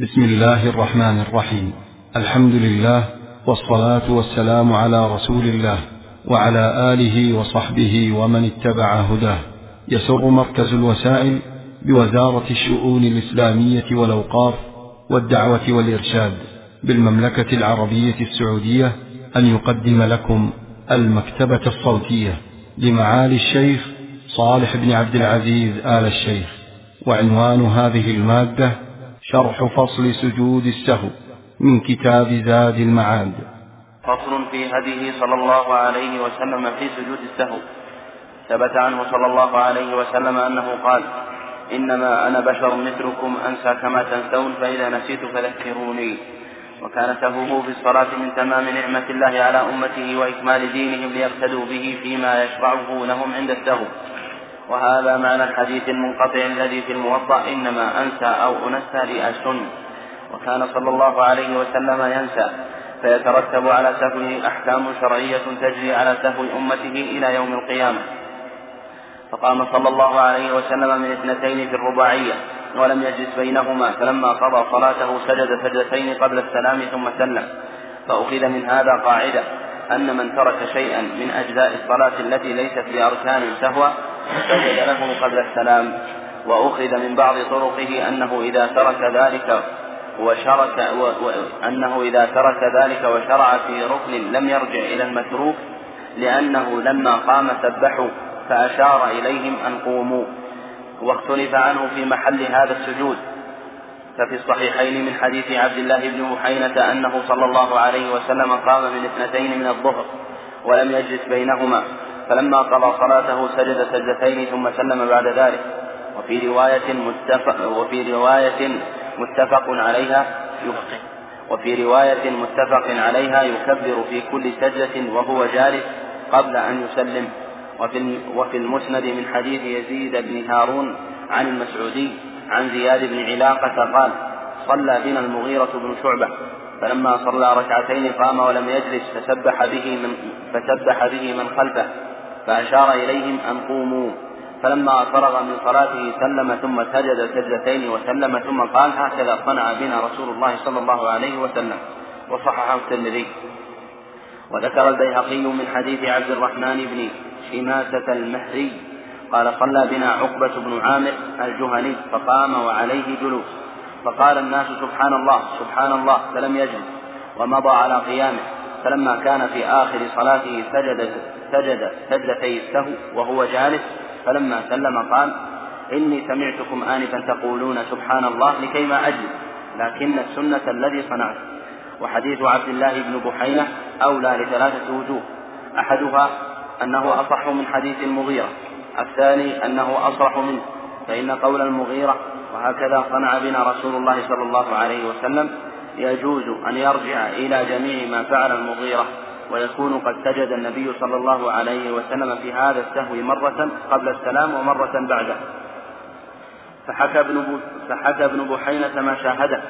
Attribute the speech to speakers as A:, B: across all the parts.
A: بسم الله الرحمن الرحيم. الحمد لله والصلاة والسلام على رسول الله وعلى آله وصحبه ومن اتبع هداه. يسر مركز الوسائل بوزارة الشؤون الإسلامية والأوقاف والدعوة والإرشاد بالمملكة العربية السعودية أن يقدم لكم المكتبة الصوتية لمعالي الشيخ صالح بن عبد العزيز آل الشيخ. وعنوان هذه المادة شرح فصل سجود السهو من كتاب زاد المعاد.
B: فصل في هديه صلى الله عليه وسلم في سجود السهو. ثبت عنه صلى الله عليه وسلم أنه قال إنما أنا بشر مثلكم أنسى كما تنسون فإذا نسيت فذكروني. وكان سهوه في الصلاة من تمام نعمة الله على أمته وإكمال دينهم ليقتدوا به فيما يشرعه لهم عند السهو. وهذا معنى الحديث المنقطع الذي في الموضع إنما أنسى أو أنسى لأسن وكان صلى الله عليه وسلم ينسى فيترتب على سهوه أحكام شرعية تجري على سهو أمته إلى يوم القيامة. فقام صلى الله عليه وسلم من اثنتين في الرباعية ولم يجلس بينهما فلما قضى صلاته سجد سجدتين قبل السلام ثم سلم. فأخذ من هذا قاعدة أن من ترك شيئا من أجزاء الصلاة التي ليست بأركان سهوا سجد له قبل السلام وأخذ من بعض طرقه أنه إذا ترك ذلك وشرك و... و... أنه إذا ترك ذلك وشرع في ركن لم يرجع إلى المتروك لأنه لما قام سبحوا فأشار إليهم أن قوموا واختلف عنه في محل هذا السجود. ففي الصحيحين من حديث عبد الله بن بحينة أنه صلى الله عليه وسلم قام من اثنتين من الظهر ولم يجلس بينهما. فلما قضى صلاته سجد سجدتين ثم سلم بعد ذلك. وفي رواية متفق وفي رواية متفق عليها وفي رواية متفق عليها يكبر في كل سجدة وهو جالس قبل أن يسلم. وفي وفي المسند من حديث يزيد بن هارون عن المسعودي عن زياد بن علاقة قال صلى بنا المغيرة بن شعبة. فلما صلى ركعتين قام ولم يجلس فسبح به من فسبح به من خلفه. فأشار إليهم أن قوموا. فلما فرغ من صلاته سلم ثم سجد سجدتين وسلم ثم قال هكذا صنع بنا رسول الله صلى الله عليه وسلم. وصححه الترمذي. وذكر البيهقي من حديث عبد الرحمن بن شماسة المهري. قال صلى بنا عقبة بن عامر الجهني فقام وعليه جلوس. فقال الناس سبحان الله سبحان الله فلم يجلس ومضى على قيامه. فلما كان في آخر صلاته سجد سجد سجدتي السهو وهو جالس فلما سلم قال إني سمعتكم آنفا تقولون سبحان الله لكي ما أجلس لكن السنة الذي صنعت. وحديث عبد الله بن بحينة أولى لثلاثة وجوه. أحدها أنه أصح من حديث المغيرة. الثاني أنه أصرح منه. فإن قول المغيرة وهكذا صنع بنا رسول الله صلى الله عليه وسلم يجوز أن يرجع إلى جميع ما فعل المغيرة ويكون قد سجد النبي صلى الله عليه وسلم في هذا السهو مرة قبل السلام ومرة بعده. فحكى ابن فحكى ابن بحينة ما شاهده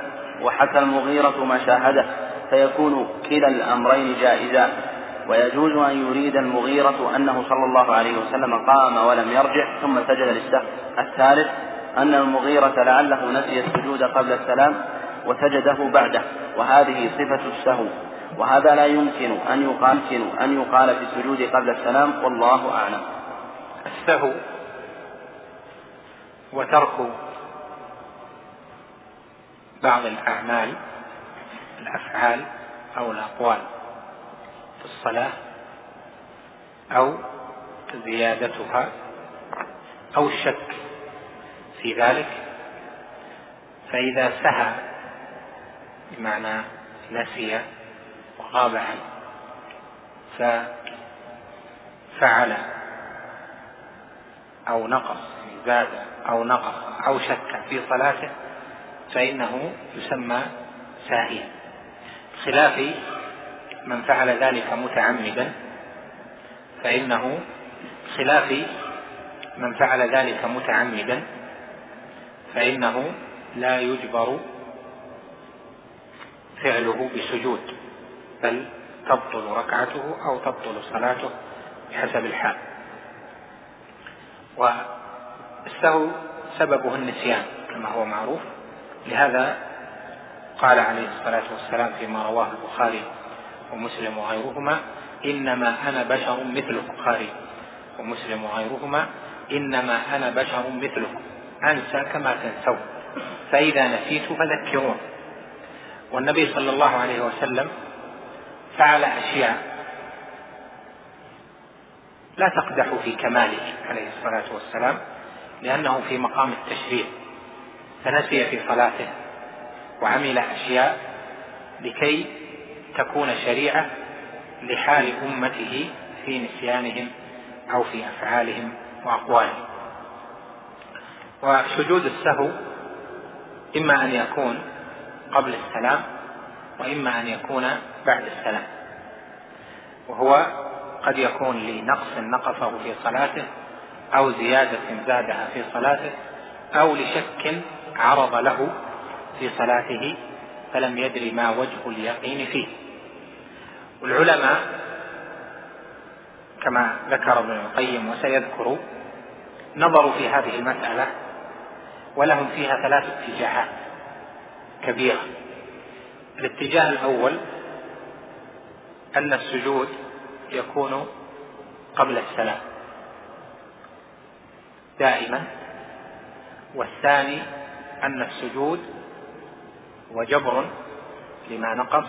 B: وحكى المغيرة ما شاهده فيكون كلا الأمرين جائزان ويجوز أن يريد المغيرة أنه صلى الله عليه وسلم قام ولم يرجع ثم سجد للسهو. الثالث أن المغيرة لعله نسي السجود قبل السلام وسجده بعده وهذه صفة السهو وهذا لا يمكن أن يقال أن يقال في السجود قبل السلام والله أعلم.
C: السهو وترك بعض الأعمال الأفعال أو الأقوال في الصلاة أو زيادتها أو الشك في ذلك فإذا سهى بمعنى نسي وغاب عنه. ففعل أو نقص زاد أو نقص أو شك في صلاته فإنه يسمى ساهيا. خلاف من فعل ذلك متعمدا فإنه خلاف من فعل ذلك متعمدا فإنه لا يجبر فعله بسجود بل تبطل ركعته أو تبطل صلاته بحسب الحال. والسهو سببه النسيان كما هو معروف. لهذا قال عليه الصلاة والسلام فيما رواه البخاري ومسلم وغيرهما إنما أنا بشر مثلكم البخاري ومسلم وغيرهما إنما أنا بشر مثلكم أنسى كما تنسون. فإذا نسيت فذكرون. والنبي صلى الله عليه وسلم فعل أشياء لا تقدح في كماله عليه الصلاة والسلام لأنه في مقام التشريع فنسي في صلاته وعمل أشياء لكي تكون شريعة لحال أمته في نسيانهم أو في أفعالهم وأقوالهم. وسجود السهو إما أن يكون قبل السلام وإما أن يكون بعد السلام. وهو قد يكون لنقص نقصه في صلاته أو زيادة زادها في صلاته أو لشك عرض له في صلاته فلم يدري ما وجه اليقين فيه. والعلماء كما ذكر ابن القيم وسيذكر نظروا في هذه المسألة ولهم فيها ثلاث اتجاهات. كبيرة. الاتجاه الأول أن السجود يكون قبل السلام دائما والثاني أن السجود وجبر لما نقص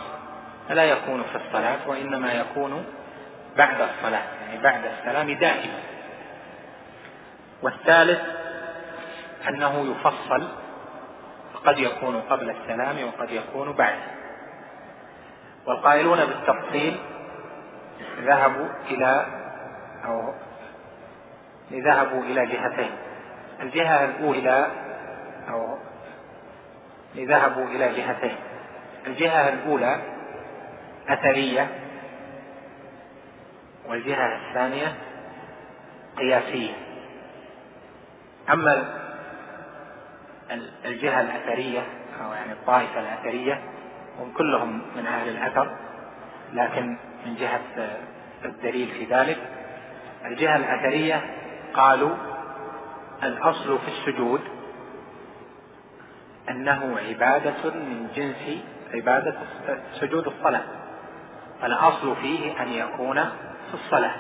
C: لا يكون في الصلاة وإنما يكون بعد الصلاة يعني بعد السلام دائما. والثالث أنه يفصل قد يكون قبل السلام وقد يكون بعده والقائلون بالتفصيل ذهبوا إلى أو ذهبوا إلى جهتين. الجهة الأولى أو ذهبوا إلى جهتين. الجهة الأولى أثرية والجهة الثانية قياسية. أما الجهة الأثرية أو يعني الطائفة الأثرية هم كلهم من أهل الأثر لكن من جهة الدليل في ذلك. الجهة الأثرية قالوا الأصل في السجود أنه عبادة من جنس عبادة سجود الصلاة الأصل فيه أن يكون في الصلاة.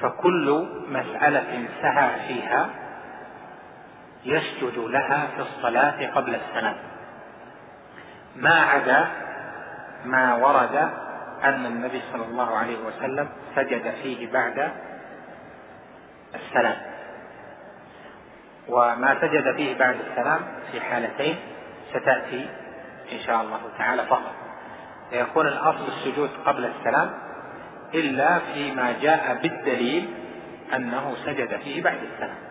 C: فكل مسألة سهى فيها يسجد لها في الصلاة قبل السلام. ما عدا ما ورد أن النبي صلى الله عليه وسلم سجد فيه بعد السلام. وما سجد فيه بعد السلام في حالتين ستأتي إن شاء الله تعالى فقط. فيكون الأصل السجود قبل السلام إلا فيما جاء بالدليل أنه سجد فيه بعد السلام.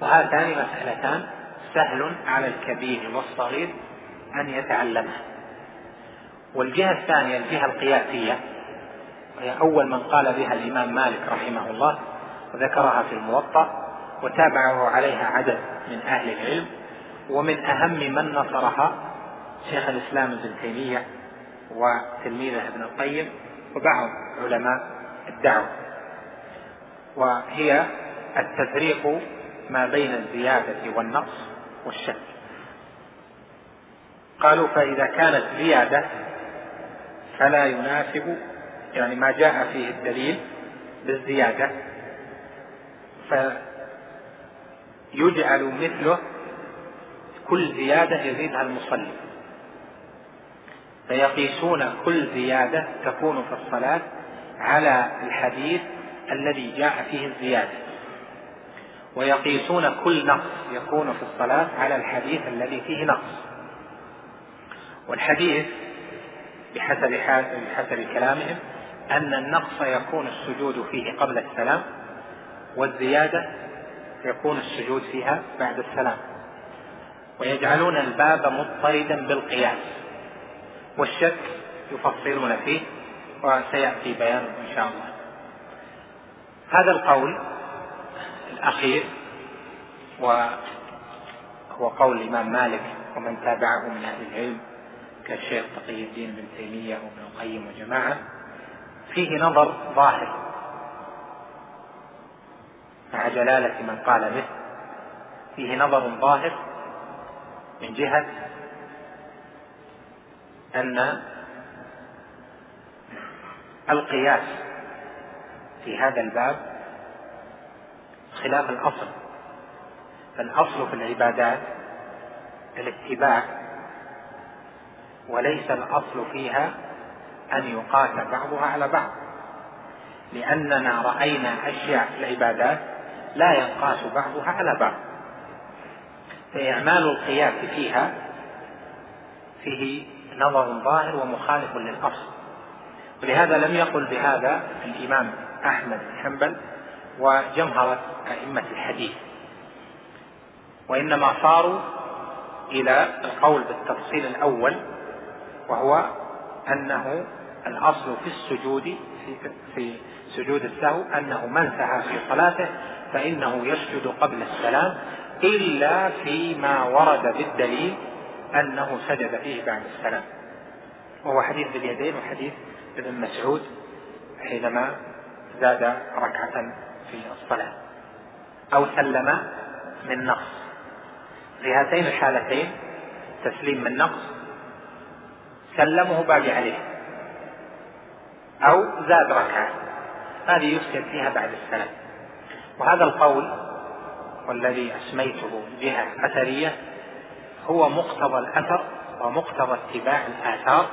C: وهاتان مسألتان. سهل على الكبير والصغير أن يتعلمها والجهة الثانية الجهة القياسية. وهي أول من قال بها الإمام مالك رحمه الله وذكرها في الموطأ وتابعه عليها عدد من أهل العلم. ومن أهم من نصرها شيخ الإسلام ابن تيمية وتلميذه ابن القيم وبعض علماء الدعوة. وهي التفريق ما بين الزيادة والنقص والشك. قالوا فإذا كانت زيادة فلا يناسب يعني ما جاء فيه الدليل بالزيادة فيجعل مثله كل زيادة يزيدها المصلي. فيقيسون كل زيادة تكون في الصلاة على الحديث الذي جاء فيه الزيادة. ويقيسون كل نقص يكون في الصلاة على الحديث الذي فيه نقص. والحديث بحسب بحسب كلامهم أن النقص يكون السجود فيه قبل السلام والزيادة يكون السجود فيها بعد السلام. ويجعلون الباب مضطردا بالقياس. والشك يفصلون فيه وسيأتي بيانه إن شاء الله. هذا القول الأخير وهو قول الإمام مالك ومن تابعه من أهل العلم كالشيخ تقي الدين بن تيمية وابن القيم وجماعة. فيه نظر ظاهر مع جلالة من قال به. فيه نظر ظاهر من جهة أن القياس في هذا الباب خلاف الأصل. فالأصل في العبادات الاتباع وليس الأصل فيها أن يقاس بعضها على بعض. لأننا رأينا أشياء في العبادات لا ينقاس بعضها على بعض. فإعمال القياس فيها فيه نظر ظاهر ومخالف للأصل. ولهذا لم يقل بهذا الإمام أحمد بن حنبل وجمهرة أئمة الحديث. وإنما صاروا إلى القول بالتفصيل الأول وهو أنه الأصل في السجود في, في سجود السهو أنه من سعى في صلاته فإنه يسجد قبل السلام إلا فيما ورد بالدليل أنه سجد فيه بعد السلام. وهو حديث باليدين وحديث ابن مسعود حينما زاد ركعة في الصلاة أو سلم من نقص. في هاتين الحالتين تسليم من نقص سلمه باقي عليه أو زاد ركعة. هذه يسجد فيها بعد السلام. وهذا القول والذي أسميته جهة أثرية هو مقتضى الأثر ومقتضى اتباع الآثار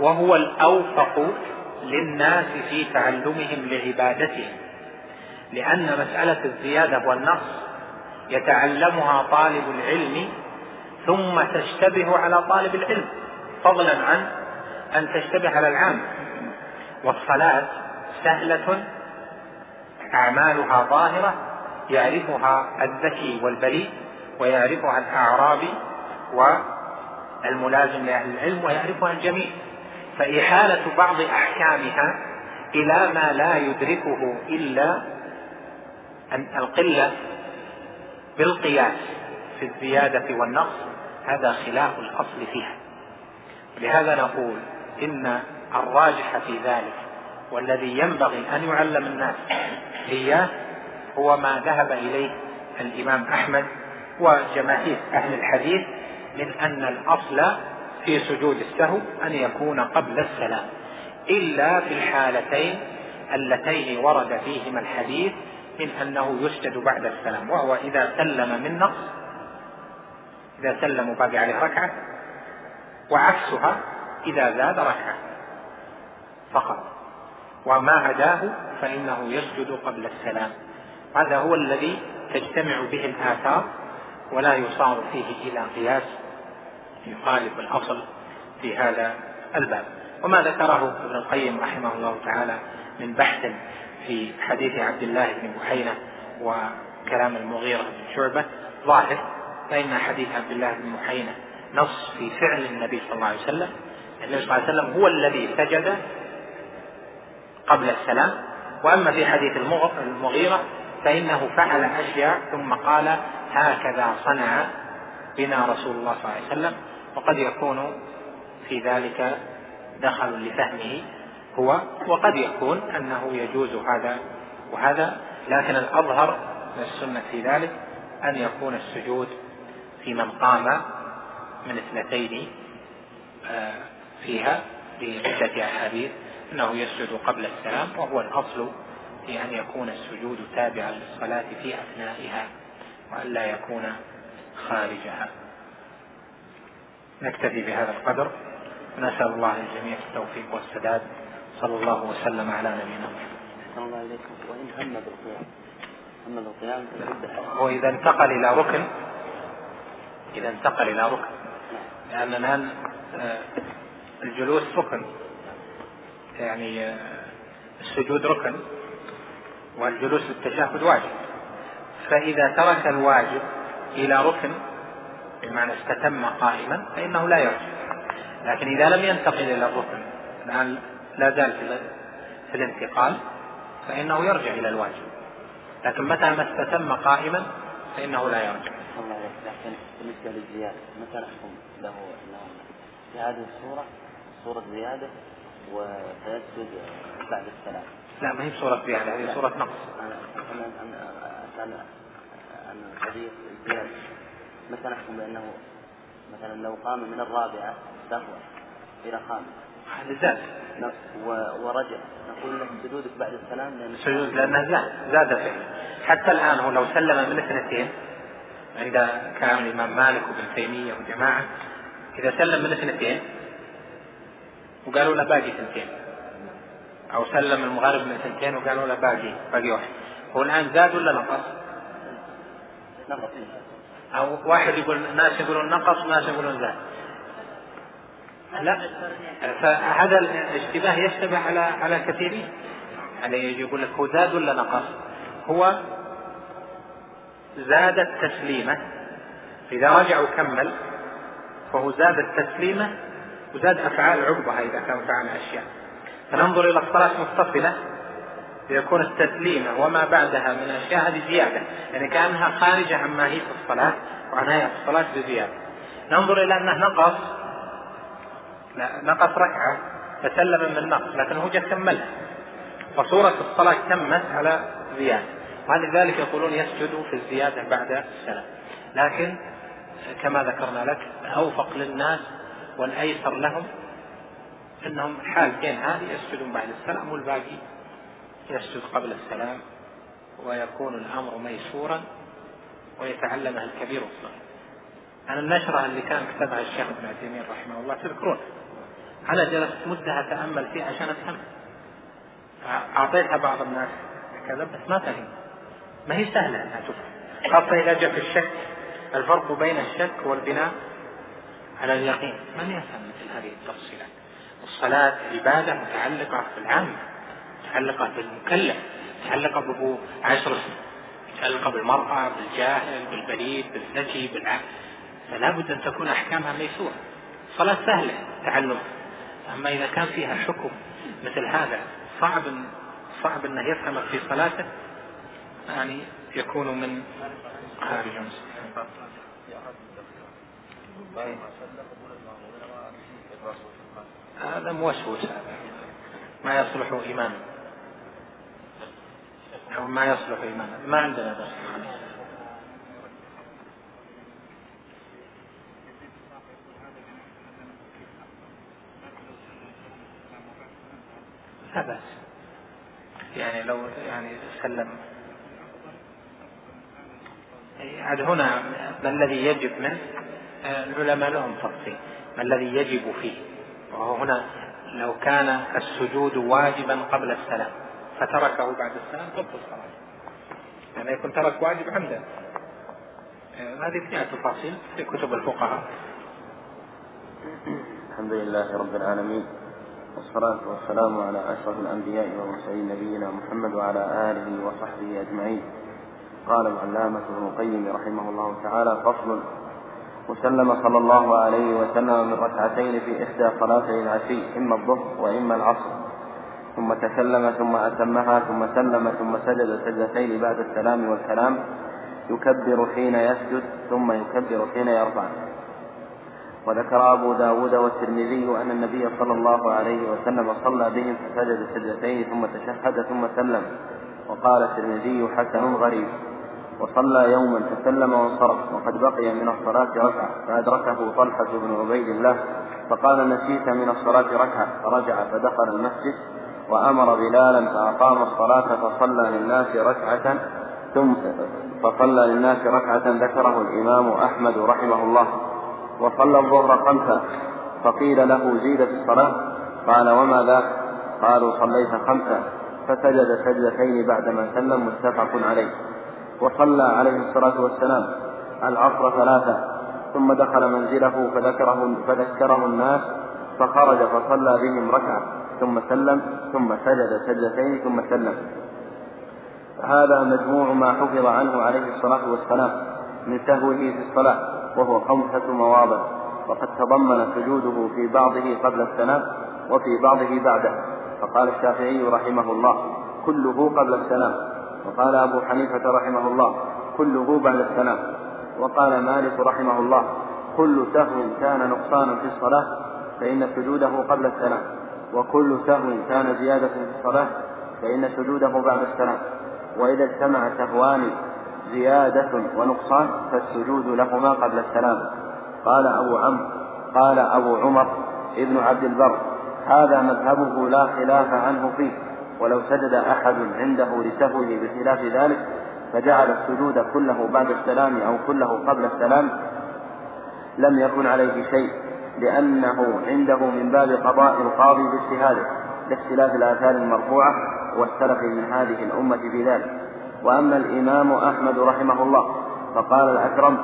C: وهو الأوفق للناس في تعلمهم لعبادتهم. لأن مسألة الزيادة والنقص يتعلمها طالب العلم ثم تشتبه على طالب العلم فضلا عن أن تشتبه على العام. والصلاة سهلة أعمالها ظاهرة يعرفها الذكي والبليد ويعرفها الأعرابي والملازم لأهل العلم ويعرفها الجميع. فإحالة بعض أحكامها إلى ما لا يدركه إلا القلة بالقياس في الزيادة والنقص هذا خلاف الأصل فيها. لهذا نقول إن الراجح في ذلك والذي ينبغي أن يعلم الناس إياه هو ما ذهب إليه الإمام أحمد وجماهير أهل الحديث من أن الأصل في سجود السهو أن يكون قبل السلام إلا في الحالتين اللتين ورد فيهما الحديث من أنه يسجد بعد السلام وهو إذا سلم من نقص إذا سلم وباقي عليه ركعة وعكسها إذا زاد ركعة فقط. وما عداه فإنه يسجد قبل السلام. هذا هو الذي تجتمع به الآثار ولا يصار فيه إلى قياس يخالف الأصل في هذا الباب. وما ذكره ابن القيم رحمه الله تعالى من بحث في حديث عبد الله بن بحينة وكلام المغيرة بن شعبة. ظاهر فإن حديث عبد الله بن بحينة نص في فعل النبي صلى الله عليه وسلم. النبي صلى الله عليه وسلم هو الذي سجد قبل السلام. وأما في حديث المغيرة فإنه فعل أشياء ثم قال هكذا صنع بنا رسول الله صلى الله عليه وسلم. وقد يكون في ذلك دخل لفهمه. هو وقد يكون أنه يجوز هذا وهذا لكن الأظهر من السنة في ذلك أن يكون السجود في من قام من اثنتين آه، فيها بعدة أحاديث أنه يسجد قبل السلام وهو الأصل في أن يكون السجود تابعا للصلاة في أثنائها وأن لا يكون خارجها. نكتفي بهذا القدر. ونسأل الله للجميع التوفيق والسداد. صلى الله وسلم على نبينا محمد.
B: الله عليكم. وإن هم بالقيام. هم بالقيام
C: وإذا انتقل إلى ركن. إذا انتقل إلى ركن. لأن الآن آه، الجلوس ركن. يعني آه، السجود ركن. والجلوس للتشهد واجب. فإذا ترك الواجب إلى ركن بمعنى استتم قائما فإنه لا يرجع. لكن إذا لم ينتقل إلى الركن الآن لا زال في الانتقال فإنه يرجع إلى الواجب. لكن متى ما استتم قائما فإنه لا يرجع.
B: الله عليك. لكن بالنسبة للزيادة متى نحكم له في هذه الصورة؟ صورة زيادة وسيسجد بعد السلام.
C: لا ما هي صورة زيادة هذه صورة نقص.
B: أنا أسأل عن الحديث الزيادة متى نحكم بأنه مثلا لو قام من الرابعة سهوا إلى خامس.
C: هذا زاد
B: ورجع. نقول له سجودك بعد السلام لأن
C: سجود لأنه زاد زاد فعلا. حتى الآن هو لو سلم من اثنتين عند كلام الإمام مالك وابن تيمية وجماعة إذا سلم من اثنتين وقالوا له باقي اثنتين. أو سلم المغارب من اثنتين وقالوا له باقي باقي واحد. هو الآن زاد ولا نقص؟
B: نقص.
C: أو واحد يقول ناس يقولون نقص وناس يقولون زاد. لا. فهذا الاشتباه يشتبه على على كثيرين يعني يقول لك هو زاد ولا نقص؟ هو زاد التسليمة إذا رجع وكمل فهو زاد التسليمة وزاد أفعال عقبها إذا كان فعل أشياء. فننظر إلى الصلاة متصلة يكون التسليمة وما بعدها من أشياء هذه زيادة. يعني كأنها خارجة عن ماهية الصلاة وعن هيئة الصلاة بزيادة. ننظر إلى أنه نقص. نقص ركعة فسلم من النقص لكن هو جاء كملها فصورة الصلاة تمت على زيادة. ولذلك يقولون يسجد في الزيادة بعد السلام. لكن كما ذكرنا لك الأوفق للناس والأيسر لهم أنهم حالتين. هذه يسجدون بعد السلام والباقي يسجد قبل السلام. ويكون الأمر ميسورا ويتعلمها الكبير والصغير. أنا النشرة اللي كان كتبها الشيخ ابن عثيمين رحمه الله تذكرون. أنا جلست مدة أتأمل فيها عشان أفهم. أعطيتها بعض الناس كذا بس ما فهم ما هي سهلة أنها تفهم. خاصة إذا جاء في الشك. الفرق بين الشك والبناء على اليقين. من يفهم مثل هذه التفصيلات؟ الصلاة عبادة متعلقة بالعامة متعلقة بالمكلف متعلقة بأبو عشر متعلقة بالمرأة بالجاهل بالبليد بالذكي بالعقل فلا بد أن تكون أحكامها ميسورة. صلاة سهلة تعلمها أما إذا كان فيها حكم مثل هذا صعب صعب أنه يفهم في صلاته يعني يكون من خارج هذا موسوس هذا ما يصلح إيمانا. أو ما يصلح إيمانا. ما عندنا درس. لا بأس يعني لو يعني سلم. عاد هنا ما الذي يجب منه العلماء لهم تفصيل. ما الذي يجب فيه؟ وهو هنا لو كان السجود واجبا قبل السلام فتركه بعد السلام تبطل الصلاة. يعني يكون ترك واجب عمدا هذه فيها تفاصيل في كتب الفقهاء.
B: الحمد لله رب العالمين. والصلاة والسلام على أشرف الأنبياء والمرسلين نبينا محمد وعلى آله وصحبه أجمعين. قال العلامة ابن القيم رحمه الله تعالى فصل وسلم صلى الله عليه وسلم من ركعتين في إحدى صلاتي العشي إما الظهر وإما العصر. ثم تكلم ثم أتمها ثم سلم ثم سجد سجدتين بعد السلام والكلام يكبر حين يسجد ثم يكبر حين يرفع. وذكر أبو داود والترمذي أن النبي صلى الله عليه وسلم صلى بهم فسجد سجدتين ثم تشهد ثم سلم. وقال الترمذي حسن غريب. وصلى يوما فسلم وانصرف. وقد بقي من الصلاة ركعة. فأدركه طلحة بن عبيد الله. فقال نسيت من الصلاة ركعة. فرجع فدخل المسجد وأمر بلالا فأقام الصلاة فصلى للناس ركعة ثم فصلى للناس ركعة ذكره الإمام أحمد رحمه الله. وصلى الظهر خمسة. فقيل له زيد في الصلاة. قال وما ذاك؟ قالوا صليت خمسة. فسجد سجدتين بعدما سلم متفق عليه. وصلى عليه الصلاة والسلام. العصر ثلاثة. ثم دخل منزله فذكره, فذكره الناس. فخرج فصلى بهم ركعة. ثم سلم. ثم سجد سجدتين. ثم سلم. هذا مجموع ما حفظ عنه عليه الصلاة والسلام. من سهوه في الصلاة. وهو خمسة مواضع. وقد تضمن سجوده في بعضه قبل السلام وفي بعضه بعده. فقال الشافعي رحمه الله كله قبل السلام وقال أبو حنيفة رحمه الله كله بعد السلام وقال مالك رحمه الله كل سهو كان نقصانا في الصلاة فإن سجوده قبل السلام وكل سهو كان زيادة في الصلاة فإن سجوده بعد السلام وإذا اجتمع سهوان زيادة ونقصان فالسجود لهما قبل السلام. قال أبو عمرو قال أبو عمر ابن عبد البر هذا مذهبه لا خلاف عنه فيه. ولو سجد أحد عنده لسهوه بخلاف ذلك فجعل السجود كله بعد السلام أو كله قبل السلام لم يكن عليه شيء لأنه عنده من باب قضاء القاضي باجتهاده لاختلاف الآثار المرفوعة والسلف من هذه الأمة بذلك. وأما الإمام أحمد رحمه الله فقال الأكرم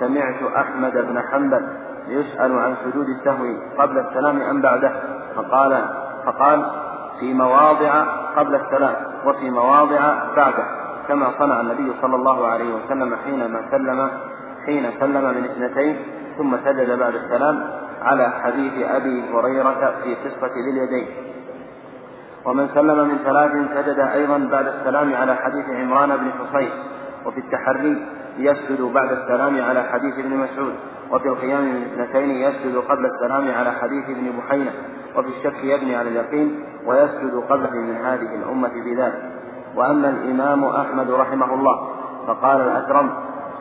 B: سمعت أحمد بن حنبل يسأل عن سجود السهو قبل السلام أم بعده؟ فقال فقال في مواضع قبل السلام وفي مواضع بعده كما صنع النبي صلى الله عليه وسلم حينما سلم حين سلم من اثنتين ثم سجد بعد السلام على حديث أبي هريرة في قصة ذي اليدين ومن سلم من ثلاث سجد أيضا بعد السلام على حديث عمران بن حصين وفي التحري يسجد بعد السلام على حديث ابن مسعود وفي القيام من اثنتين يسجد قبل السلام على حديث ابن بحينة وفي الشك يبني على اليقين ويسجد قبله من هذه الأمة بذلك. وأما الإمام أحمد رحمه الله فقال الأكرم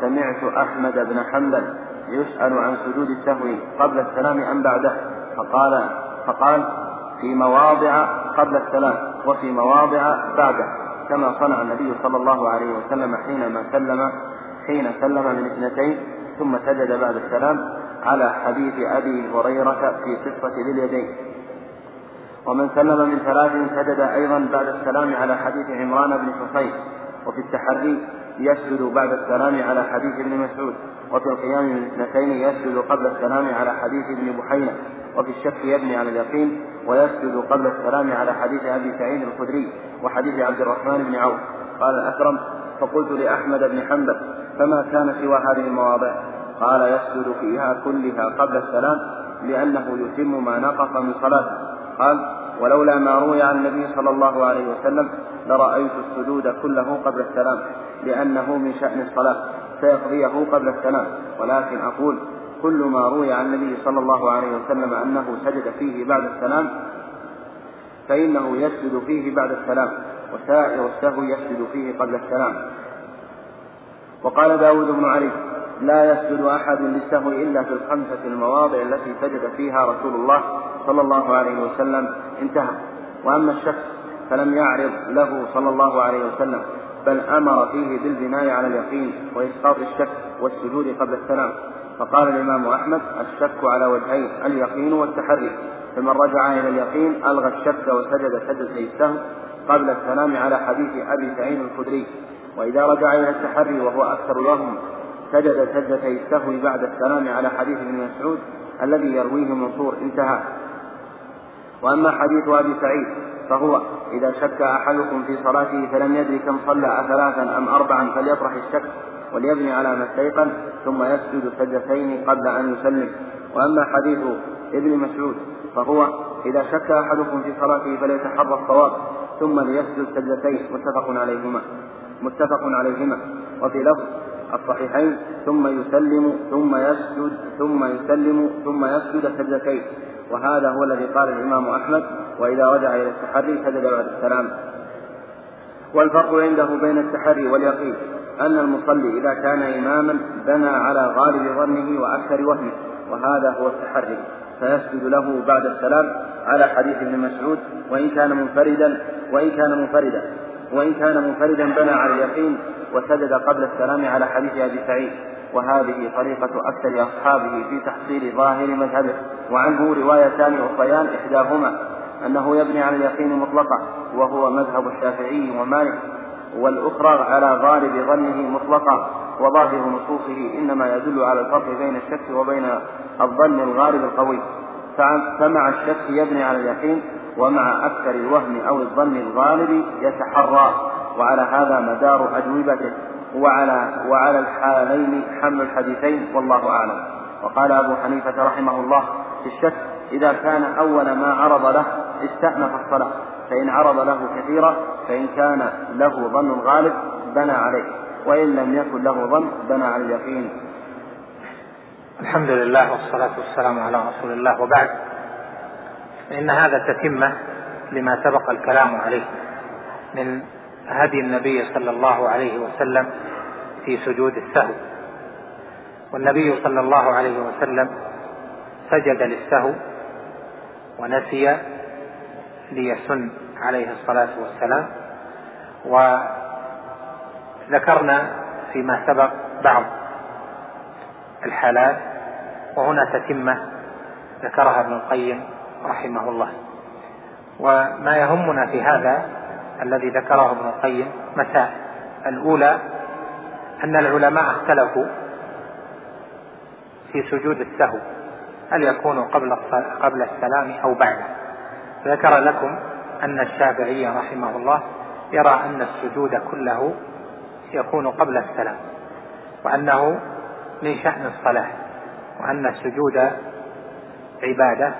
B: سمعت أحمد بن حنبل يسأل عن سجود السهو قبل السلام أم بعده؟ فقال فقال في مواضع قبل السلام وفي مواضع بعده كما صنع النبي صلى الله عليه وسلم حينما سلم حين سلم من اثنتين ثم سجد بعد السلام على حديث أبي هريرة في قصة ذي اليدين ومن سلم من ثلاث سجد أيضا بعد السلام على حديث عمران بن حصين وفي التحري يسجد بعد السلام على حديث ابن مسعود. وفي القيام من اثنتين يسجد قبل السلام على حديث ابن بحينة. وفي الشك يبني على اليقين ويسجد قبل السلام على حديث أبي سعيد الخدري وحديث عبد الرحمن بن عوف. قال الأكرم فقلت لأحمد بن حنبل فما كان سوى هذه المواضع؟ قال يسجد فيها كلها قبل السلام لأنه يتم ما نقص من صلاته. قال ولولا ما روي عن النبي صلى الله عليه وسلم لرأيت السجود كله قبل السلام لأنه من شأن الصلاة فيقضيه قبل السلام. ولكن أقول كل ما روي عن النبي صلى الله عليه وسلم أنه سجد فيه بعد السلام فإنه يسجد فيه بعد السلام وسائر السهو يسجد فيه قبل السلام. وقال داود بن علي لا يسجد أحد للسهو إلا في الخمسة المواضع التي سجد فيها رسول الله صلى الله عليه وسلم. انتهى. وأما الشك فلم يعرض له صلى الله عليه وسلم بل أمر فيه بالبناء على اليقين وإسقاط الشك والسجود قبل السلام. فقال الإمام أحمد الشك على وجهين اليقين والتحري. فمن رجع إلى اليقين ألغى الشك وسجد سجدتي السهو قبل السلام على حديث أبي سعيد الخدري. وإذا رجع إلى التحري وهو أكثر لهم سجد سجدتي السهو بعد السلام على حديث ابن مسعود الذي يرويه منصور انتهى. وأما حديث أبي سعيد فهو إذا شك أحدكم في صلاته فلم يدري كم صلى أثلاثا أم أربعا فليطرح الشك وليبني على ما استيقن ثم يسجد سجدتين قبل أن يسلم. وأما حديث ابن مسعود فهو إذا شك أحدكم في صلاته فليتحرى الصواب ثم ليسجد سجدتين متفق عليهما. متفق عليهما. وفي لفظ الصحيحين ثم يسلم ثم يسجد ثم يسلم ثم يسجد سجدتين. وهذا هو الذي قال الإمام أحمد وإذا رجع إلى التحري سجد بعد السلام. والفرق عنده بين التحري واليقين أن المصلي إذا كان إماما بنى على غالب ظنه وأكثر وهمه وهذا هو التحري. فيسجد له بعد السلام على حديث ابن مسعود وإن كان منفردا وإن كان منفردا. وإن كان منفردا بنى على اليقين وسجد قبل السلام على حديث أبي سعيد. وهذه طريقة أكثر أصحابه في تحصيل ظاهر مذهبه. وعنه روايتان أخريان إحداهما أنه يبني على اليقين مطلقا وهو مذهب الشافعي ومالك والأخرى على غالب ظنه مطلقا وظاهر نصوصه إنما يدل على الفرق بين الشك وبين الظن الغالب القوي. فمع الشك يبني على اليقين ومع أكثر الوهم أو الظن الغالب يتحرى. وعلى هذا مدار أجوبته. وعلى وعلى الحالين حمل الحديثين والله أعلم. وقال أبو حنيفة رحمه الله في الشك إذا كان أول ما عرض له استأنف الصلاة فإن عرض له كثيرا فإن كان له ظن غالب بنى عليه. وإن لم يكن له ظن بنى على اليقين.
C: الحمد لله والصلاة والسلام على رسول الله وبعد. فإن هذا تتمة لما سبق الكلام عليه من هدي النبي صلى الله عليه وسلم في سجود السهو. والنبي صلى الله عليه وسلم سجد للسهو ونسي ليسن عليه الصلاة والسلام. وذكرنا فيما سبق بعض الحالات وهنا تتمة ذكرها ابن القيم رحمه الله. وما يهمنا في هذا الذي ذكره ابن القيم مسائل الأولى أن العلماء اختلفوا في سجود السهو هل يكون قبل قبل السلام أو بعده ذكر لكم أن الشافعي رحمه الله يرى أن السجود كله يكون قبل السلام وأنه من شأن الصلاة. وأن السجود عبادة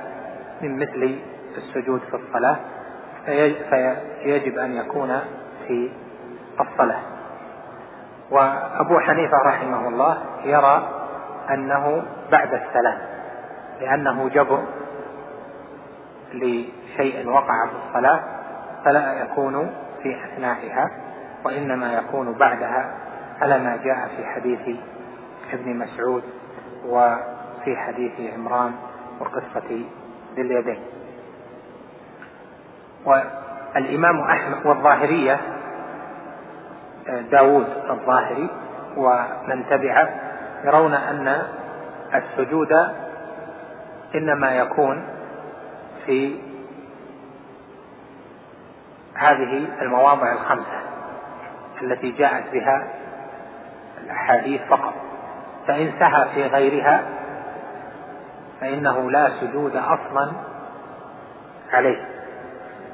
C: من مثل السجود في الصلاة فيجب أن يكون في الصلاة. وأبو حنيفة رحمه الله يرى أنه بعد السلام لأنه جبر لشيء وقع في الصلاة فلا يكون في أثنائها وإنما يكون بعدها على ما جاء في حديث ابن مسعود. وفي حديث عمران وقصة ذي اليدين والإمام أحمد والظاهرية داود الظاهري ومن تبعه يرون أن السجود إنما يكون في هذه المواضع الخمسة التي جاءت بها الأحاديث فقط. فإن سهى في غيرها فإنه لا سجود أصلا عليه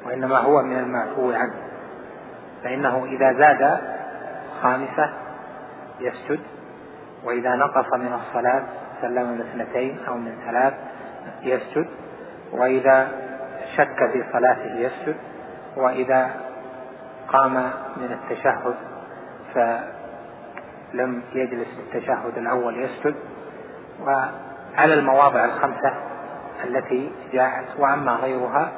C: وإنما هو من المعفو عنه. فإنه إذا زاد خامسة يسجد وإذا نقص من الصلاة سلم من اثنتين أو من ثلاث يسجد وإذا شك في صلاته يسجد وإذا قام من التشهد فلم يجلس التشهد الأول يسجد. وعلى المواضع الخمسة التي جاءت وأما غيرها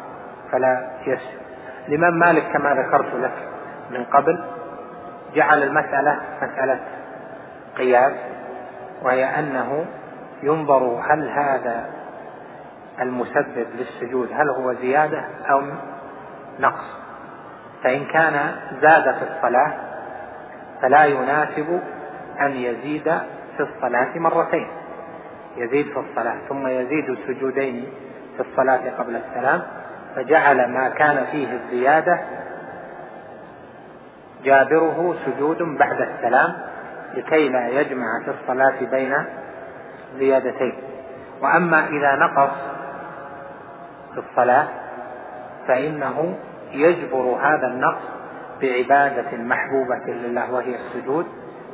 C: فلا يسجد. الإمام مالك كما ذكرت لك من قبل جعل المسألة مسألة قياس وهي أنه ينظر هل هذا المسبب للسجود هل هو زيادة أو نقص. فإن كان زاد في الصلاة فلا يناسب أن يزيد في الصلاة مرتين. يزيد في الصلاة ثم يزيد سجودين في الصلاة قبل السلام فجعل ما كان فيه الزيادة جابره سجود بعد السلام لكي لا يجمع في الصلاة بين زيادتين. وأما إذا نقص في الصلاة فإنه يجبر هذا النقص بعبادة محبوبة لله وهي السجود.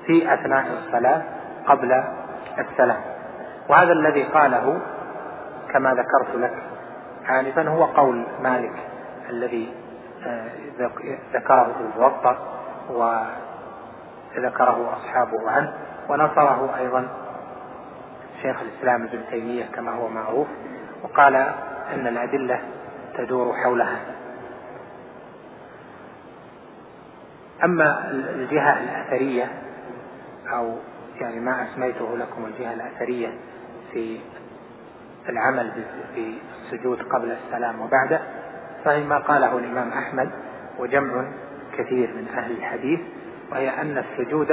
C: في أثناء الصلاة قبل السلام. وهذا الذي قاله كما ذكرت لك آنفا هو قول مالك الذي آه، ذكره في الموطأ وذكره أصحابه عنه ونصره أيضا شيخ الإسلام ابن تيمية كما هو معروف وقال أن الأدلة تدور حول هذا أما الجهة الأثرية أو يعني ما أسميته لكم الجهة الأثرية في العمل بالسجود قبل السلام وبعده فهي ما قاله الإمام أحمد وجمع كثير من أهل الحديث وهي أن السجود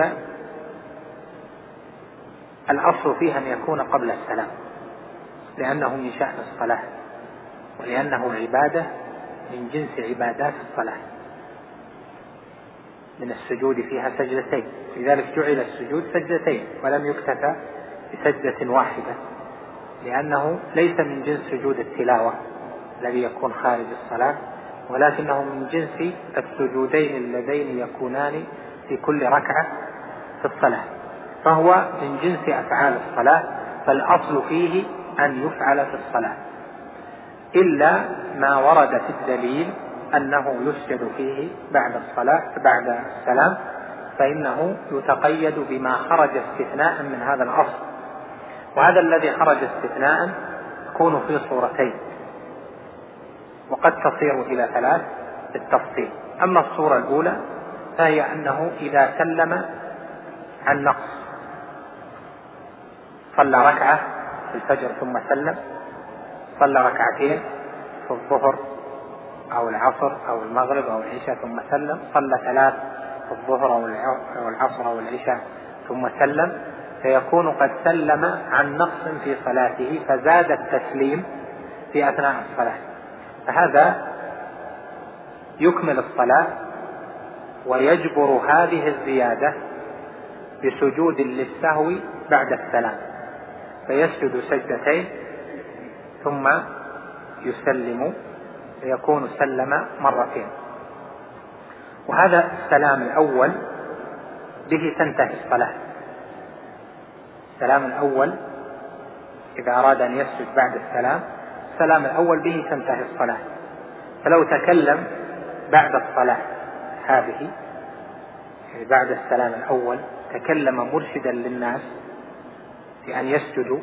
C: الأصل فيه أن يكون قبل السلام لأنه من شأن الصلاة ولأنه عبادة من جنس عبادات الصلاة. من السجود فيها سجدتين. لذلك جعل السجود سجدتين ولم يكتفى بسجدة واحدة لأنه ليس من جنس سجود التلاوة الذي يكون خارج الصلاة ولكنه من جنس السجودين اللذين يكونان في كل ركعة في الصلاة. فهو من جنس أفعال الصلاة فالأصل فيه أن يفعل في الصلاة إلا ما ورد في الدليل أنه يسجد فيه بعد الصلاة بعد السلام فإنه يتقيد بما خرج استثناء من هذا الأصل وهذا الذي خرج استثناء يكون في صورتين وقد تصير إلى ثلاث بالتفصيل. أما الصورة الأولى فهي أنه إذا سلم عن نقص صلى ركعة في الفجر ثم سلم صلى ركعتين في الظهر أو العصر أو المغرب أو العشاء ثم سلم. صلى ثلاث الظهر أو العصر أو العشاء ثم سلم. فيكون قد سلم عن نقص في صلاته فزاد التسليم في أثناء الصلاة. فهذا يكمل الصلاة ويجبر هذه الزيادة بسجود للسهو بعد السلام. فيسجد سجدتين ثم يسلم فيكون سلم مرتين. وهذا السلام الأول به تنتهي الصلاة. السلام الأول إذا أراد أن يسجد بعد السلام السلام الأول به تنتهي الصلاة. فلو تكلم بعد الصلاة هذه يعني بعد السلام الأول تكلم مرشدا للناس بأن يسجدوا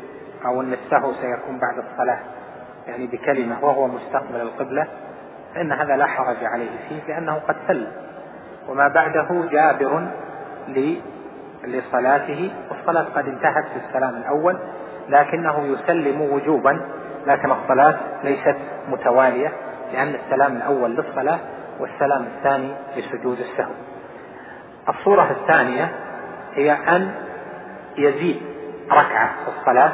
C: أو أن السهو سيكون بعد الصلاة. يعني بكلمة وهو مستقبل القبلة فإن هذا لا حرج عليه فيه لأنه قد سلم وما بعده جابر لصلاته والصلاة قد انتهت في السلام الأول لكنه يسلم وجوبا لكن الصلاة ليست متوالية لأن السلام الأول للصلاة والسلام الثاني لسجود السهو. الصورة الثانية هي أن يزيد ركعة في الصلاة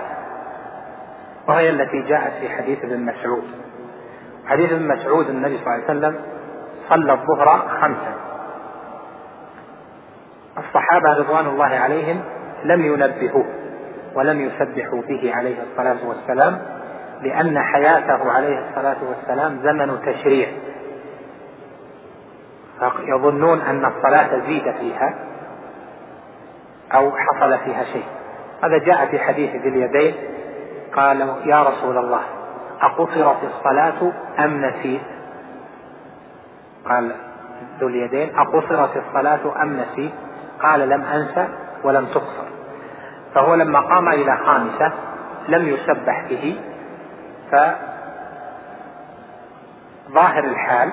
C: وهي التي جاءت في حديث ابن مسعود. حديث ابن مسعود النبي صلى الله عليه وسلم صلى الظهر خمسا. الصحابة رضوان الله عليهم لم ينبهوه ولم يسبحوا به عليه الصلاة والسلام لأن حياته عليه الصلاة والسلام زمن تشريع. يظنون أن الصلاة زيد فيها أو حصل فيها شيء. هذا جاء في حديث ذي اليدين قال يا رسول الله أقصرت الصلاة أم نسيت؟ قال ذو اليدين أقصرت الصلاة أم نسيت؟ قال لم أنسى ولم تقصر. فهو لما قام إلى خامسة لم يسبح به فظاهر الحال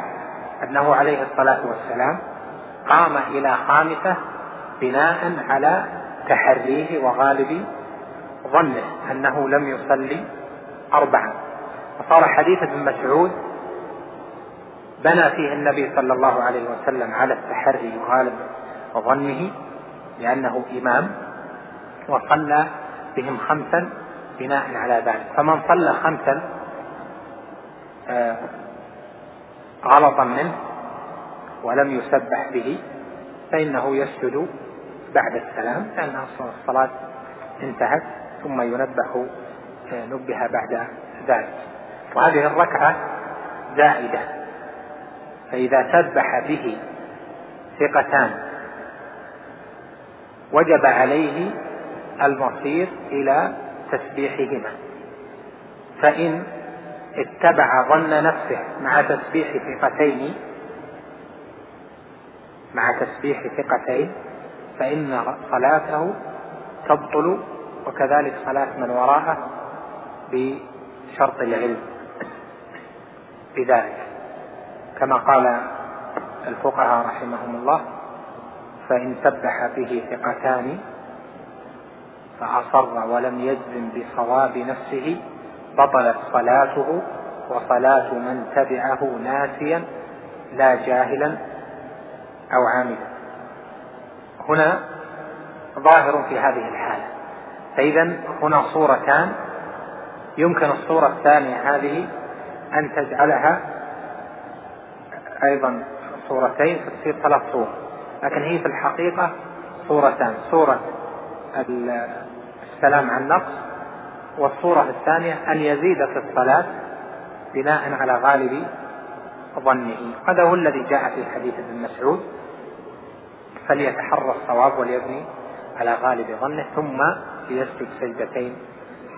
C: أنه عليه الصلاة والسلام قام إلى خامسة بناء على تحريه وغالب ظنه أنه لم يصلي أربعا فصار حديث ابن مسعود بنى فيه النبي صلى الله عليه وسلم على التحري وغالب ظنه لأنه إمام وصلى بهم خمسا بناء على ذلك. فمن صلى خمسا آه، غلطا منه ولم يسبح به فإنه يسجد بعد السلام لأن الصلاة انتهت. ثم ينبه آه، نبه بعد ذلك. وهذه الركعة زائدة. فإذا سبح به ثقتان وجب عليه المصير إلى تسبيحهما. فإن اتبع ظن نفسه مع تسبيح ثقتين مع تسبيح ثقتين فإن صلاته تبطل وكذلك صلاة من وراءه بشرط العلم بذلك. كما قال الفقهاء رحمهم الله فإن سبح به ثقتان فأصر ولم يجزم بصواب نفسه بطلت صلاته وصلاة من تبعه ناسيا لا جاهلا أو عاملا. هنا ظاهر في هذه الحالة. فإذا هنا صورتان. يمكن الصورة الثانية هذه أن تجعلها أيضا صورتين فتصير ثلاث صور. لكن هي في الحقيقة صورتان. صورة السلام عن نقص والصورة الثانية أن يزيد في الصلاة بناء على غالب ظنه. هذا هو الذي جاء في حديث ابن مسعود. فليتحرى الصواب وليبني على غالب ظنه. ثم ليسجد سجدتين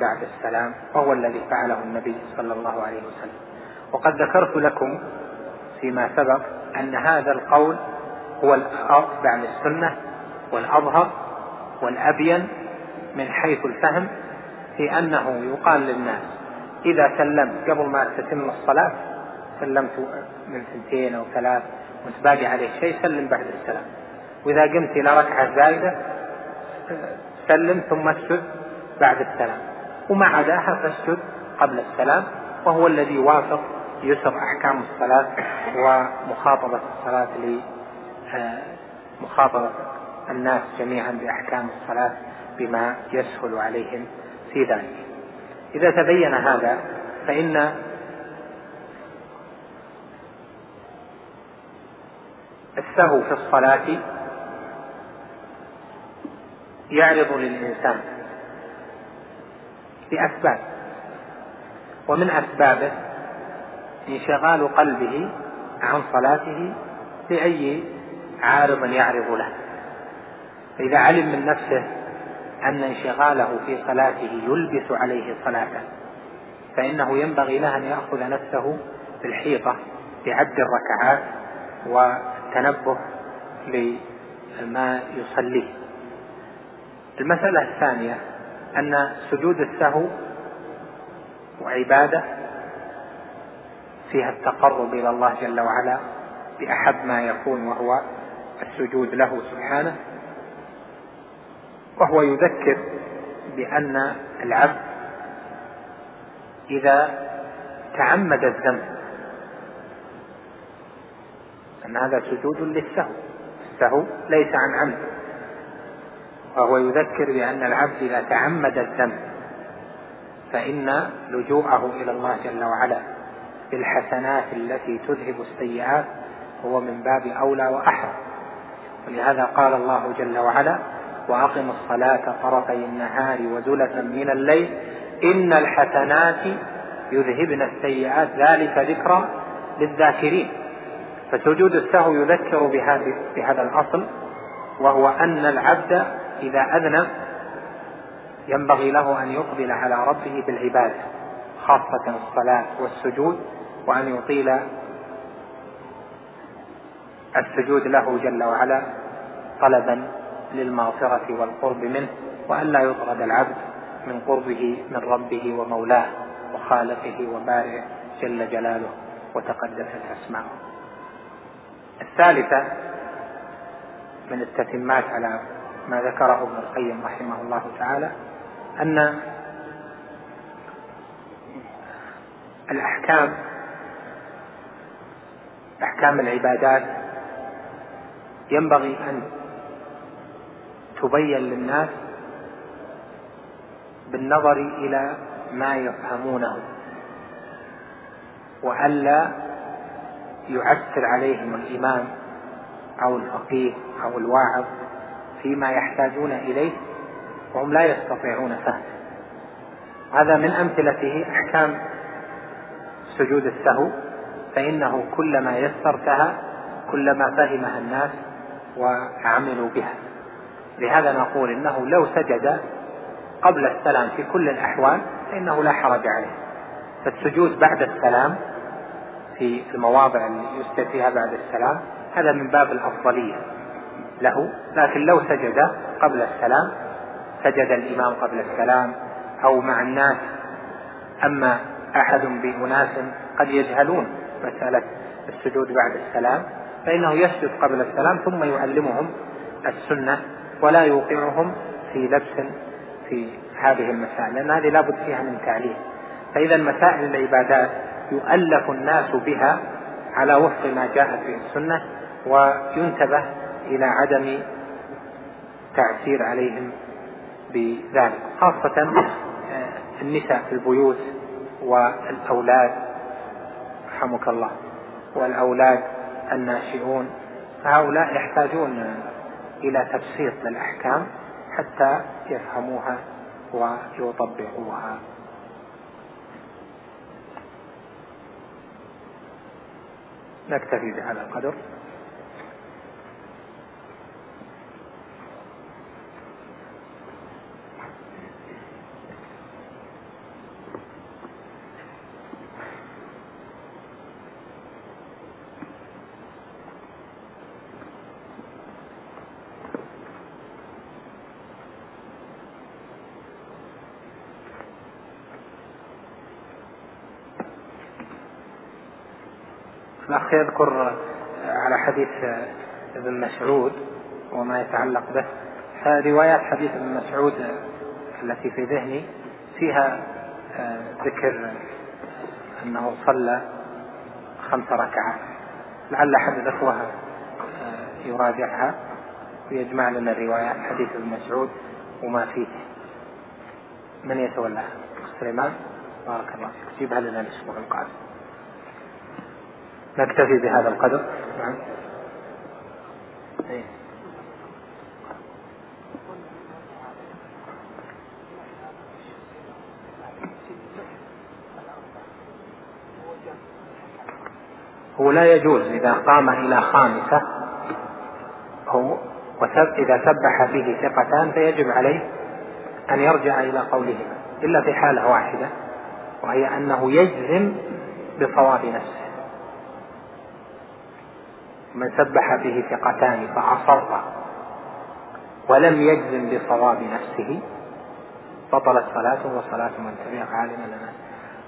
C: بعد السلام وهو الذي فعله النبي صلى الله عليه وسلم. وقد ذكرت لكم فيما سبق أن هذا القول هو الأتبع للسنة والأظهر والأبين من حيث الفهم في أنه يقال للناس إذا سلمت قبل ما تتم الصلاة سلمت من ثنتين أو ثلاث وانت باقي عليه شيء سلم بعد السلام. وإذا قمت إلى ركعة زائدة سلم ثم اسجد بعد السلام. وما عداها فاسجد قبل السلام وهو الذي يوافق يسر أحكام الصلاة ومخاطبة الصلاة لمخاطبة آه، الناس جميعا بأحكام الصلاة بما يسهل عليهم في ذلك. إذا تبين هذا فإن السهو في الصلاة يعرض للإنسان بأسباب ومن أسبابه انشغال قلبه عن صلاته بأي عارض يعرض له. فإذا علم من نفسه أن انشغاله في صلاته يلبس عليه صلاته فإنه ينبغي له أن يأخذ نفسه بالحيطة بعد الركعات والتنبه لما يصليه. المسألة الثانية أن سجود السهو وعبادة فيها التقرب إلى الله جل وعلا بأحب ما يكون وهو السجود له سبحانه وهو يذكر بأن العبد إذا تعمد الذنب أن هذا سجود للسهو السهو ليس عن عمد. وهو يذكر بأن العبد إذا تعمد الذنب فإن لجوءه إلى الله جل وعلا بالحسنات التي تذهب السيئات هو من باب أولى وأحرى. ولهذا قال الله جل وعلا وأقم الصلاة طرفي النهار وزلفا من الليل إن الحسنات يذهبن السيئات. ذلك ذكرى للذاكرين. فسجود السهو يذكر بهذا الأصل وهو أن العبد إذا أذنب ينبغي له أن يقبل على ربه بالعبادة خاصة الصلاة والسجود وأن يطيل السجود له جل وعلا طلبا للمغفرة والقرب منه وألا يطرد العبد من قربه من ربه ومولاه وخالقه وبارئه جل جلاله وتقدست أسماؤه. الثالثة من التتمات على ما ذكره ابن القيم رحمه الله تعالى أن الأحكام أحكام العبادات ينبغي أن تبين للناس بالنظر إلى ما يفهمونه وألا يعسر عليهم الإمام أو الفقيه أو الواعظ. فيما يحتاجون إليه وهم لا يستطيعون فهمه. هذا من أمثلته أحكام سجود السهو فإنه كلما يسرتها كلما فهمها الناس وعملوا بها. لهذا نقول إنه لو سجد قبل السلام في كل الأحوال فإنه لا حرج عليه. فالسجود بعد السلام في المواضع اللي يسجد فيها بعد السلام هذا من باب الأفضلية. له. لكن لو سجد قبل السلام سجد الإمام قبل السلام أو مع الناس أما أحد بأناس قد يجهلون مسألة السجود بعد السلام فإنه يسجد قبل السلام ثم يعلمهم السنة ولا يوقعهم في لبس في هذه المسائل لأن هذه لابد فيها من تعليم. فإذا مسائل العبادات يؤلف الناس بها على وفق ما جاءت في السنة وينتبه إلى عدم تعسير عليهم بذلك خاصة آه، النساء في البيوت والأولاد رحمك الله والأولاد الناشئون هؤلاء يحتاجون إلى تبسيط للأحكام حتى يفهموها ويطبقوها. نكتفي بهذا القدر. الأخ يذكر على حديث ابن مسعود وما يتعلق به. فروايات حديث ابن مسعود التي في ذهني فيها آه، ذكر أنه صلى خمس ركعات. لعل أحد الأخوة آه، يراجعها ويجمع لنا الروايات حديث ابن مسعود وما فيه. من يتولاها سليمان بارك الله فيك. جيبها لنا الأسبوع القادم. نكتفي بهذا القدر نعم. هو لا يجوز إذا قام إلى خامسة هو إذا سبح به ثقتان فيجب عليه أن يرجع إلى قولهما إلا في حالة واحدة وهي أنه يجزم بصواب نفسه من سبح به ثقتان فأصر ولم يجزم بصواب نفسه بطلت صلاته وصلاة من تبعه عالما لنا.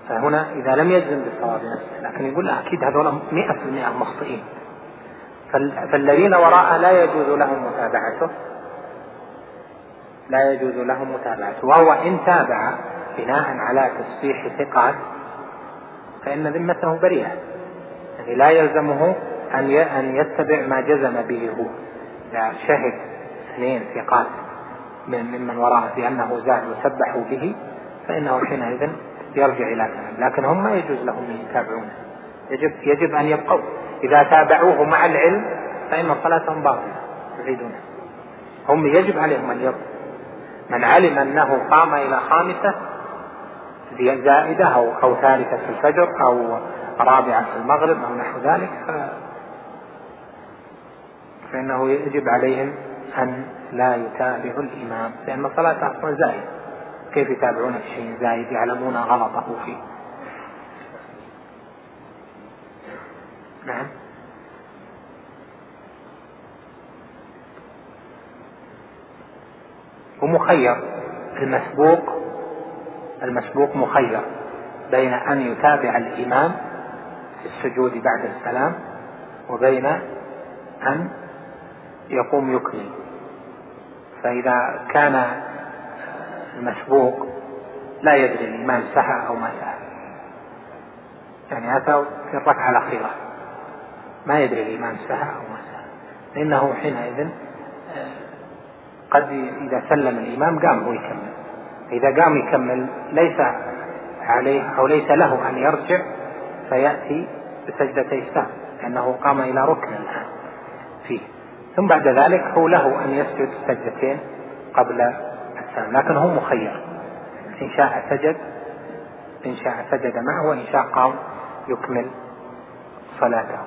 C: فهنا إذا لم يجزم بالصواب نفسه لكن يقول أكيد هذول مئة في المئة مخطئين. فالذين وراءه لا يجوز لهم متابعته لا يجوز لهم متابعته. وهو إن تابع بناء على تسبيح ثقات فإن ذمته بريئة. يعني لا يلزمه أن أن يتبع ما جزم به هو. شهد اثنين ثقات من ممن وراءه بأنه زاد وسبحوا به فإنه حينئذ يرجع إلى كلام لكن هم ما يجوز لهم أن يتابعونه. يجب يجب أن يبقوا. إذا تابعوه مع العلم فإن صلاتهم باطلة. يعيدونها هم يجب عليهم أن يبقوا. من علم أنه قام إلى خامسة زائدة أو أو ثالثة في الفجر أو رابعة في المغرب أو نحو ذلك. فإنه يجب عليهم أن لا يتابعوا الإمام لأن الصلاة أصلا زائدة كيف يتابعون في شيء زايد يعلمون غلطه فيه. نعم. ومخير. المسبوق المسبوق مخير بين أن يتابع الإمام في السجود بعد السلام وبين أن يقوم يكمل. فإذا كان المسبوق لا يدري الإمام سهى أو ما سهى. يعني أتى في الركعة الأخيرة. ما يدري الإمام سهى أو ما سهى. فإنه حينئذ قد إذا سلم الإمام قام هو يكمل. إذا قام يكمل ليس عليه أو ليس له أن يرجع فيأتي بسجدتي السهو لأنه قام إلى ركن الآن فيه. ثم بعد ذلك هو له أن يسجد سجدتين قبل السلام لكن هو مخير. إن شاء سجد إن شاء سجد معه وإن شاء قام يكمل صلاته.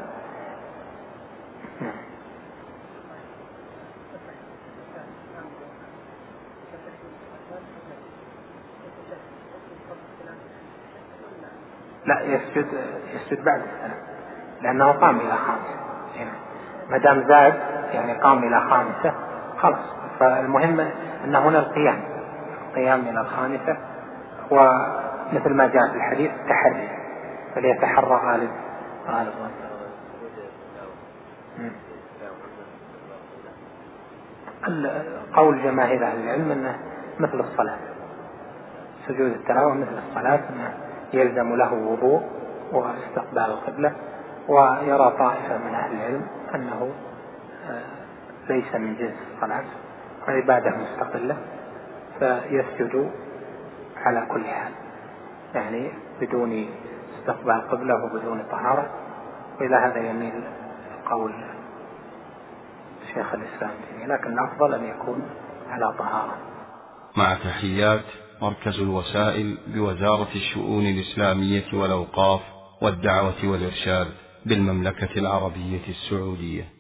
C: لا يسجد يسجد بعد السلام لأنه قام إلى يعني ما دام زاد يعني قام إلى خامسة خلاص. فالمهم أن هنا القيام القيام إلى الخامسة ومثل ما جاء في الحديث التحري فليتحرى غالب غالب قول جماهير أهل العلم أنه مثل الصلاة سجود التلاوة مثل الصلاة أنه يلزم له وضوء واستقبال القبلة ويرى طائفة من أهل العلم أنه ليس من جنس الصلاة عبادة مستقلة فيسجد على كل حال. يعني بدون استقبال قبلة وبدون طهارة. وإلى هذا يميل قول شيخ الإسلام لكن الأفضل أن يكون على طهارة.
A: مع تحيات مركز الوسائل بوزارة الشؤون الإسلامية والأوقاف والدعوة والإرشاد بالمملكة العربية السعودية.